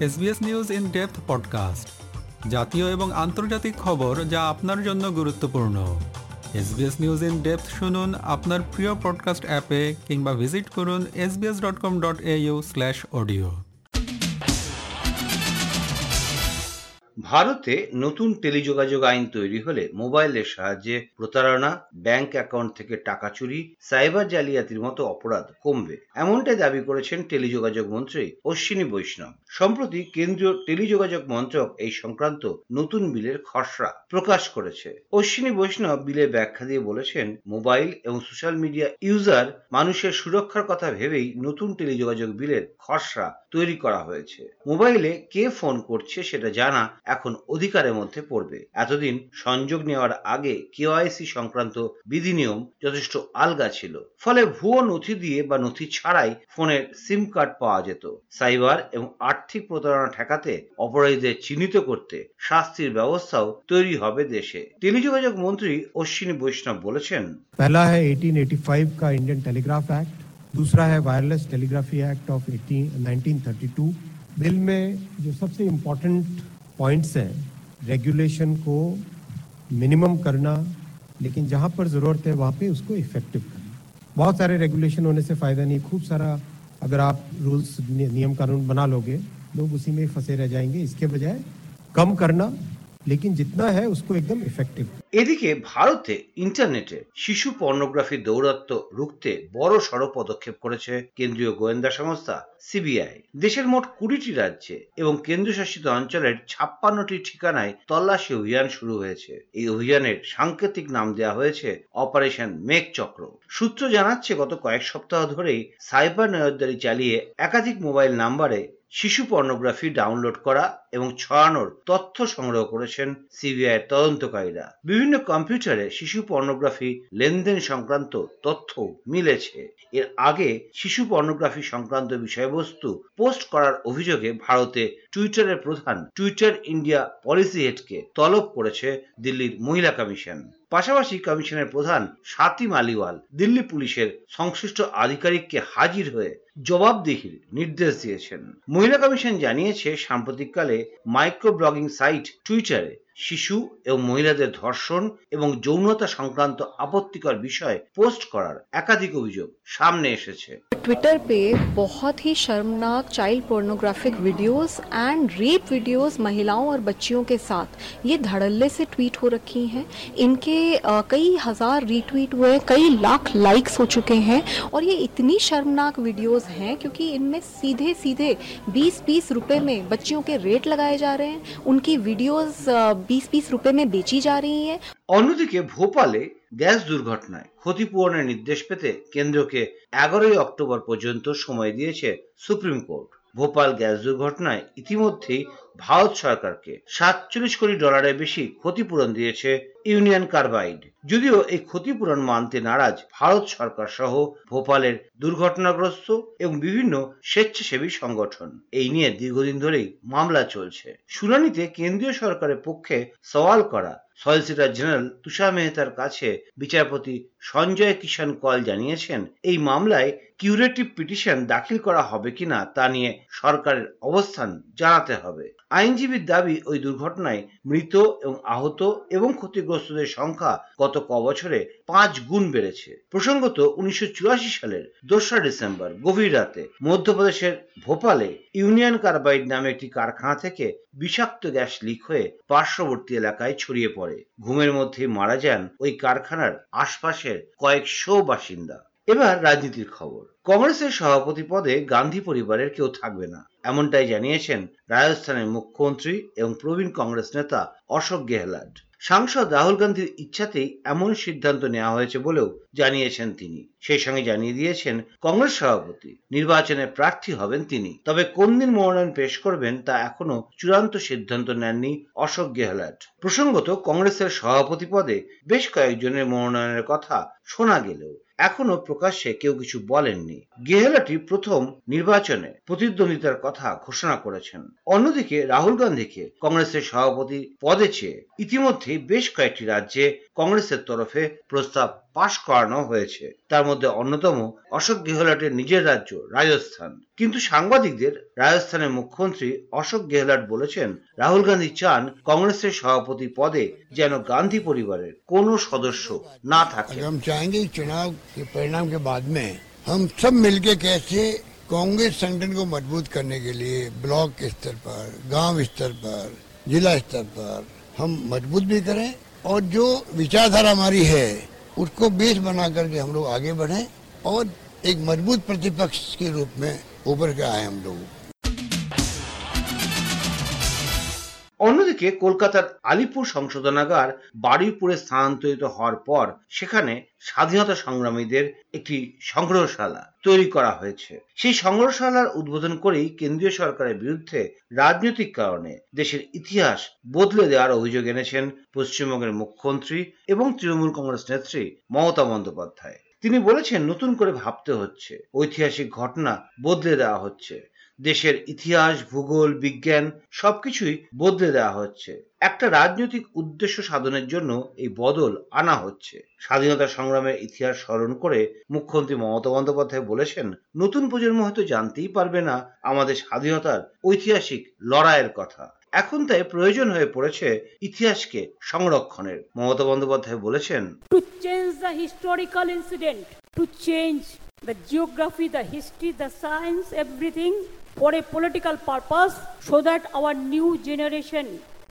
SBS news in depth podcast. জাতীয় এবং আন্তর্জাতিক খবর যা আপনার জন্য গুরুত্বপূর্ণ। এসবিএস নিউজ ইন ডেপথ শুনুন আপনার প্রিয় পডকাস্ট অ্যাপে কিংবা ভিজিট করুন SBS dot com dot au slash audio ভারতে নতুন টেলিযোগাযোগ আইন তৈরি হলে মোবাইলের সাহায্যে প্রতারণা, ব্যাংক অ্যাকাউন্ট থেকে টাকা চুরি, সাইবার জালিয়াতির মতো অপরাধ কমবে। এমনটাই দাবি করেছেন টেলিযোগাযোগ মন্ত্রী অশ্বিনী বৈষ্ণব। সম্প্রতি কেন্দ্রীয় টেলিযোগাযোগ মন্ত্রক এই সংক্রান্ত নতুন বিলের খসড়া প্রকাশ করেছে। অশ্বিনী বৈষ্ণব বিলের ব্যাখ্যা দিয়ে বলেছেন, মোবাইল এবং সোশ্যাল মিডিয়া ইউজার মানুষের সুরক্ষার কথা ভেবেই নতুন টেলিযোগাযোগ বিলের খসড়া তৈরি করা হয়েছে। মোবাইলে কে ফোন করছে সেটা জানা এখন অধিকারের মধ্যে পড়বে এতদিন সংযোগ নেওয়ার আগে কেওয়াইসি সংক্রান্ত বিধিনিয়ম যথেষ্ট আলগা ছিল ফলে ভুয়ো নথি দিয়ে বা নথি ছাড়াই ফোনের সিম কার্ড পাওয়া যেত সাইবার এবং আর্থিক প্রতারণা ঠেকাতে অপরাধীদের চিহ্নিত করতে শাস্তির ব্যবস্থাও তৈরি হবে দেশে টেলিযোগাযোগ মন্ত্রী অশ্বিনী বৈষ্ণব বলেছেন पहला है 1885 का इंडियन टेलीग्राफ एक्ट दूसरा है wireless telegraphy act of 1932 bill में जो सबसे इम्पोर्टेंट पॉइंट्स हैं। रेगुलेशन को मिनिमम करना, लेकिन जहाँ पर ज़रूरत है, वहाँ पे उसको इफ़ेक्टिव करना। बहुत सारे रेगुलेशन होने से फ़ायदा नहीं। खूब सारा अगर आप रूल्स नियम कानून बना लोगे, लोग उसी में फंसे रह जाएँगे। इसके बजाय कम करना লেকিন জিতনা হ্যায় উসকো একদম ইফেক্টিভ এদিকে ভারতে ইন্টারনেটে শিশু পর্নোগ্রাফি দৌরাত্ম্য রুখতে বড় সড় পদক্ষেপ করেছে কেন্দ্রীয় গোয়েন্দা সংস্থা সিবিআই দেশের মোট কুড়িটি রাজ্যে এবং কেন্দ্রশাসিত অঞ্চলের ছাপ্পান্নটি ঠিকানায় তল্লাশি অভিযান শুরু হয়েছে। এই অভিযানের সাংকেতিক নাম দেওয়া হয়েছে অপারেশন মেঘ চক্র সূত্র জানাচ্ছে, গত কয়েক সপ্তাহ ধরেই সাইবার নজরদারি চালিয়ে একাধিক মোবাইল নাম্বারে শিশু পর্নোগ্রাফি ডাউনলোড করা এবং ছড়ানোর তথ্য সংগ্রহ করেছেন সিবিআই তদন্তকারীরা। বিভিন্ন কম্পিউটারে শিশু পর্নোগ্রাফি লেনদেন সংক্রান্ত তথ্য মিলেছে। এর আগে শিশু পর্নোগ্রাফি সংক্রান্ত বিষয়বস্তু পোস্ট করার অভিযোগে ভারতে টুইটারের প্রধান টুইটার ইন্ডিয়া পলিসি হেডকে তলব করেছে দিল্লির মহিলা কমিশন। পাশাপাশি কমিশনের প্রধান সাতিম আলিওয়াল দিল্লি পুলিশের সংশ্লিষ্ট আধিকারিককে হাজির হয়ে জবাবদিহির নির্দেশ দিয়েছেন। মহিলা কমিশন জানিয়েছে, সাম্প্রতিককালে মাইক্রো ব্লগিং সাইট টুইটারে শিশু এবং মহিলাদের ধর্ষণ এবং যৌনতা সংক্রান্ত আপত্তিকর বিষয় পোস্ট করার একাধিক অভিযোগ সামনে এসেছে ट्विटर पे बहुत ही शर्मनाक child pornographic videos and rape videos महिलाओं और बच्चियों के साथ ये धड़ल्ले से ट्वीट हो रखी हैं इनके अ, कई हजार रीट्वीट हुए हैं, कई लाख लाइक्स हो चुके हैं और ये इतनी शर्मनाक वीडियोस हैं क्योंकि इनमें सीधे सीधे 20-20 रुपए में बच्चियों के रेट लगाए जा रहे हैं उनकी वीडियोस 20-20 रुपए में बेची जा रही हैं অন্যদিকে ভোপালে গ্যাস দুর্ঘটনায় ক্ষতিপূরণের নির্দেশ পেতে কেন্দ্রকে এগারোই অক্টোবর পর্যন্ত সময় দিয়েছে সুপ্রিম কোর্ট ভোপাল গ্যাস দুর্ঘটনায় ইতিমধ্যেই ভারত সরকারকে সাতচল্লিশ কোটি ডলারের বেশি ক্ষতিপূরণ দিয়েছে ইউনিয়ন কার্বাইড। যদিও এই ক্ষতিপূরণ মানতে নারাজ ভারত সরকার সহ ভোপালের দুর্ঘটনাগ্রস্ত এবং বিভিন্ন স্বেচ্ছাসেবী সংগঠন। এই নিয়ে দীর্ঘদিন ধরেই মামলা চলছে। শুনানিতে কেন্দ্রীয় সরকারের পক্ষে সওয়াল করা সলিসিটর জেনারেল তুষার মেহতার কাছে বিচারপতি সঞ্জয় কিষান কল জানিয়েছেন, এই মামলায় কিউরেটিভ পিটিশন দাখিল করা হবে কিনা তা নিয়ে সরকারের অবস্থান জানাতে হবে। আইনজীবীর দাবি, ওই দুর্ঘটনায় মৃত এবং আহত এবং ক্ষতিগ্রস্তদের সংখ্যা গত ক বছরে পাঁচ গুণ বেড়েছে। প্রসঙ্গত, উনিশশো চুরাশি সালের দোসরা ডিসেম্বর, গভীর রাতে মধ্যপ্রদেশের ভোপালে ইউনিয়ন কার্বাইড নামে একটি কারখানা থেকে বিষাক্ত গ্যাস লিক হয়ে পার্শ্ববর্তী এলাকায় ছড়িয়ে পড়ে। ঘুমের মধ্যে মারা যান ওই কারখানার আশপাশের কয়েকশো বাসিন্দা। এবার রাজনীতির খবর। কংগ্রেসের সভাপতি পদে গান্ধী পরিবারের কেউ থাকবে না, এমনটাই জানিয়েছেন রাজস্থানের মুখ্যমন্ত্রী এবং প্রবীণ কংগ্রেস নেতা অশোক গেহলট। সাংসদ রাহুল গান্ধীর ইচ্ছাতেই এমন সিদ্ধান্ত নেওয়া হয়েছে বলেও জানিয়েছেন তিনি। সেই সঙ্গে জানিয়ে দিয়েছেন, কংগ্রেস সভাপতি নির্বাচনে প্রার্থী হবেন তিনি। তবে কোন দিন মনোনয়ন পেশ করবেন তা এখনও চূড়ান্ত সিদ্ধান্ত নেননি অশোক গেহলট। প্রসঙ্গত কংগ্রেসের সভাপতি পদে বেশ কয়েকজনের মনোনয়নের কথা শোনা গেলেও এখনও প্রকাশ্যে কেউ কিছু বলেননি। গেহলাটি প্রথম নির্বাচনে প্রতিদ্বন্দ্বিতার কথা ঘোষণা করেছেন। অন্যদিকে রাহুল গান্ধীকে কংগ্রেসের সভাপতি পদে চেয়ে ইতিমধ্যে বেশ কয়েকটি রাজ্যে কংগ্রেসের তরফে প্রস্তাব পাশ করানো হয়েছে। তার মধ্যে অন্যতম অশোক গেহলটের নিজের রাজ্য রাজস্থান। কিন্তু সাংবাদিকদের রাজস্থানের মুখ্যমন্ত্রী অশোক গেহলট বলেছেন, রাহুল গান্ধী চান কংগ্রেসের সভাপতি পদে যেন গান্ধী পরিবারের কোনো সদস্য না থাকে। कि परिणाम के बाद में हम सब मिलके कैसे कांग्रेस संगठन को मज़बूत करने के लिए ब्लॉक स्तर पर, गाँव स्तर पर, जिला स्तर पर हम मज़बूत भी करें और जो विचारधारा हमारी है, उसको बेस बना करके हम लोग आगे बढ़ें और एक मज़बूत प्रतिपक्ष के रूप में उभर के आए हम लोग। অন্যদিকে কলকাতার আলিপুর সংশোধনাগার বারুইপুরে স্থানান্তরিত হওয়ার পর সেখানে স্বাধীনতা সংগ্রামীদের একটি সংগ্রহশালা তৈরি করা হয়েছে। সেই সংগ্রহশালার উদ্বোধন করেই কেন্দ্রীয় সরকারের বিরুদ্ধে রাজনৈতিক কারণে দেশের ইতিহাস বদলে দেওয়ার অভিযোগ এনেছেন পশ্চিমবঙ্গের মুখ্যমন্ত্রী এবং তৃণমূল কংগ্রেস নেত্রী মমতা বন্দ্যোপাধ্যায়। তিনি বলেছেন, নতুন করে ভাবতে হচ্ছে। ঐতিহাসিক ঘটনা বদলে দেওয়া হচ্ছে। দেশের ইতিহাস ভূগোল বিজ্ঞান সবকিছুই বদলে দেওয়া হচ্ছে। একটা রাজনৈতিক উদ্দেশ্য সাধনের জন্য এই বদল আনা হচ্ছে। স্বাধীনতা সংগ্রামের ইতিহাস স্মরণ করে মুখ্যমন্ত্রী মমতা বন্দ্যোপাধ্যায় বলেছেন নতুন প্রজন্ম হয়তো জানতেই পারবে না আমাদের স্বাধীনতার ঐতিহাসিক লড়াইয়ের কথা। এখন তাই প্রয়োজন হয়ে পড়েছে ইতিহাসকে সংরক্ষণের। মমতা বন্দ্যোপাধ্যায় বলেছেন to change the historical incident, to change the geography, the history, the science, everything for a political purpose so that our new generation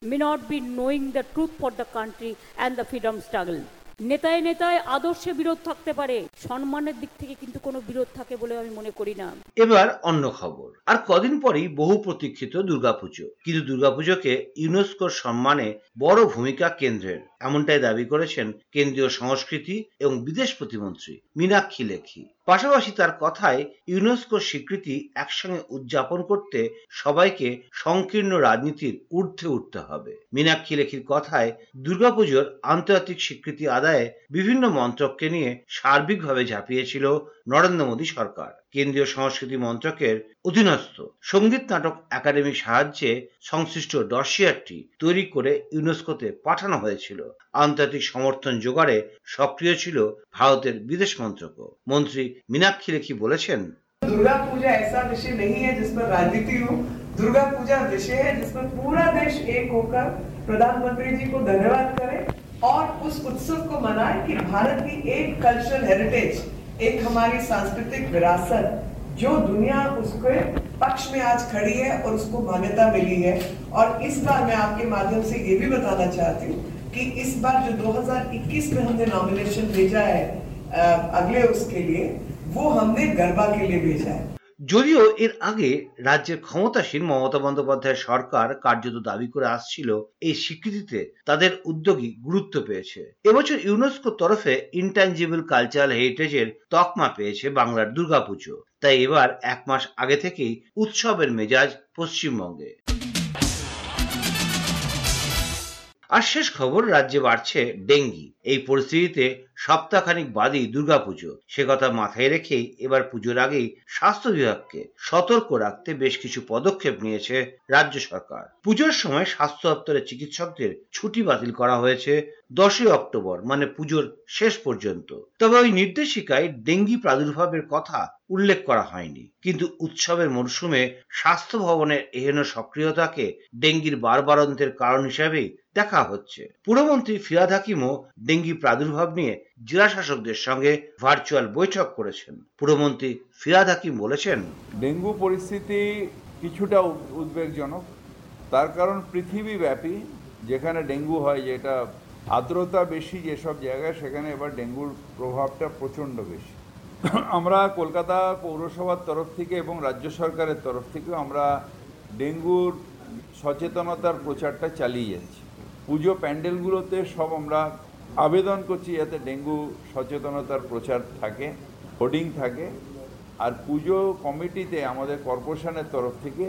may not be knowing the truth for the country and the freedom struggle. নেতায় নেতায় আদর্শে বিরোধ থাকতে পারে, সম্মানের দিক থেকে কিন্তু কোনো বিরোধ থাকে বলে আমি মনে করি না। এবার অন্য খবর। আর কদিন পরেই বহু প্রতীক্ষিত দুর্গাপুজো। কিন্তু দুর্গাপুজোকে ইউনেস্কোর সম্মানে বড় ভূমিকা কেন্দ্রের। এমনটাই দাবি করেছেন কেন্দ্রীয় সংস্কৃতি এবং বিদেশ প্রতিমন্ত্রী মীনাক্ষী লেখি। পাশাপাশি তার কথায় ইউনেস্কোর স্বীকৃতি একসঙ্গে উদযাপন করতে সবাইকে সংকীর্ণ রাজনীতির ঊর্ধ্বে উঠতে হবে। মীনাক্ষী লেখির কথায়, দুর্গাপুজোর আন্তর্জাতিক স্বীকৃতি আদায়ে বিভিন্ন মন্ত্রককে নিয়ে সার্বিকভাবে ঝাঁপিয়েছিল নরেন্দ্র মোদী সরকার। কেন্দ্রীয় সংস্কৃতি মন্ত্রকের অধীনস্থ সঙ্গীত নাটক একাডেমির সাহায্যে সংশ্লিষ্ট ডসিয়ারটি তৈরি করে ইউনেস্কোতে পাঠানো হয়েছিল আন্তর্জাতিক সমর্থন জোগাড়ে সক্রিয় ছিল ভারতের বিদেশ মন্ত্রকও মন্ত্রী মীনাক্ষী লেখি বলেছেন दुर्गा पूजा ऐसा विषय नहीं है जिस पर राजनीति हो दुर्गा पूजा विषय है जिस पर पूरा देश एक होकर प्रधानमंत्री जी को धन्यवाद करे और उस उत्सव को मनाए कि भारत की एक कल्चरल हेरिटेज एक हमारी सांस्कृतिक विरासत, जो दुनिया उसके पक्ष में आज खड़ी है और उसको मान्यता मिली है। और इस बार मैं आपके माध्यम से ये भी बताना चाहती हूँ कि इस बार जो 2021 में हमने नॉमिनेशन भेजा है अगले उसके लिए, वो हमने गरबा के लिए भेजा है। যদিও এর আগে রাজ্যের ক্ষমতাসীন মমতা বন্দ্যোপাধ্যায় সরকার কার্যত দাবি করে আসছিল এই স্বীকৃতিতে তাদের উদ্যোগী গুরুত্ব পেয়েছে। এবছর ইউনেস্কোর তরফে ইনট্যাঞ্জিবল কালচারাল হেরিটেজের তকমা পেয়েছে বাংলার দুর্গাপুজো। তাই এবার এক মাস আগে থেকেই উৎসবের মেজাজ পশ্চিমবঙ্গে। আর শেষ খবর, রাজ্যে বাড়ছে ডেঙ্গি। এই পরিস্থিতিতে সপ্তাহখানিক বাদই দুর্গাপুজো। সে কথা মাথায় রেখেই এবার পুজোর আগেই স্বাস্থ্য বিভাগকে সতর্ক রাখতে বেশ কিছু পদক্ষেপ নিয়েছে রাজ্য সরকার। পুজোর সময় স্বাস্থ্য দপ্তরের চিকিৎসকদের ছুটি বাতিল করা হয়েছে দশই অক্টোবর মানে পুজোর শেষ পর্যন্ত। তবে ওই নির্দেশিকায় ডেঙ্গি প্রাদুর্ভাবের কথা উল্লেখ করা হয়নি। কিন্তু উৎসবের মরশুমে স্বাস্থ্য ভবনের এহেন সক্রিয়তাকে ডেঙ্গির বারবারন্তের কারণ হিসেবেই দেখা হচ্ছে। পুরমন্ত্রী ফিরাদ হাকিমও ডেঙ্গি প্রাদুর্ভাব নিয়ে জেলা শাসকদের সঙ্গে ভার্চুয়াল বৈঠক করেছেন। পুরমন্ত্রী ফিরাদ হাকিম বলেছেন, ডেঙ্গু পরিস্থিতি কিছুটা উদ্বেগজনক। তার কারণ পৃথিবীব্যাপী, যেখানে ডেঙ্গু হয় যেটা আর্দ্রতা বেশি যেসব জায়গায়, সেখানে এবার ডেঙ্গুর প্রভাবটা প্রচণ্ড বেশি। আমরা কলকাতা পৌরসভার তরফ থেকে এবং রাজ্য সরকারের তরফ থেকেও আমরা ডেঙ্গুর সচেতনতার প্রচারটা চালিয়ে যাচ্ছি। পুজো প্যান্ডেলগুলোতে সব আমরা আবেদন করছি যাতে ডেঙ্গু সচেতনতার প্রচার থাকে, হোর্ডিং থাকে। আর পুজো কমিটিতে আমাদের কর্পোরেশনের তরফ থেকে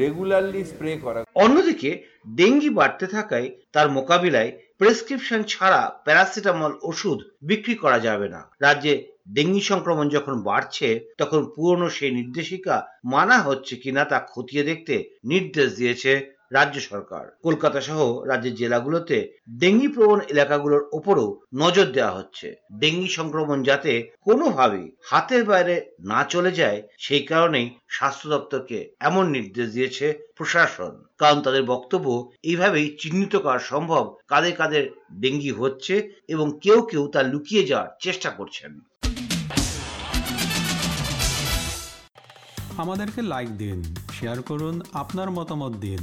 রেগুলারলি স্প্রে করা। অন্যদিকে ডেঙ্গি বাড়তে থাকায় তার মোকাবিলায় প্রেসক্রিপশন ছাড়া প্যারাসিটামল ওষুধ বিক্রি করা যাবে না। রাজ্যে ডেঙ্গি সংক্রমণ যখন বাড়ছে, তখন পুরনো সেই নির্দেশিকা মানা হচ্ছে কিনা তা খতিয়ে দেখতে নির্দেশ দিয়েছে রাজ্য সরকার। কলকাতা সহ রাজ্যের জেলাগুলোতে ডেঙ্গি প্রবণ এলাকাগুলোর ওপরও নজর দেওয়া হচ্ছে। ডেঙ্গি সংক্রমণ যাতে কোনোভাবেই হাতের বাইরে না চলে যায়, সেই কারণেই স্বাস্থ্য দপ্তরকে এমন নির্দেশ দিয়েছে প্রশাসন। কারণ তাদের বক্তব্য এইভাবেই চিহ্নিত করা সম্ভব কাদের কাদের ডেঙ্গি হচ্ছে এবং কেউ কেউ তা লুকিয়ে যাওয়ার চেষ্টা করছেন। আমাদেরকে লাইক দিন শেয়ার করুন, আপনার মতামত দিন।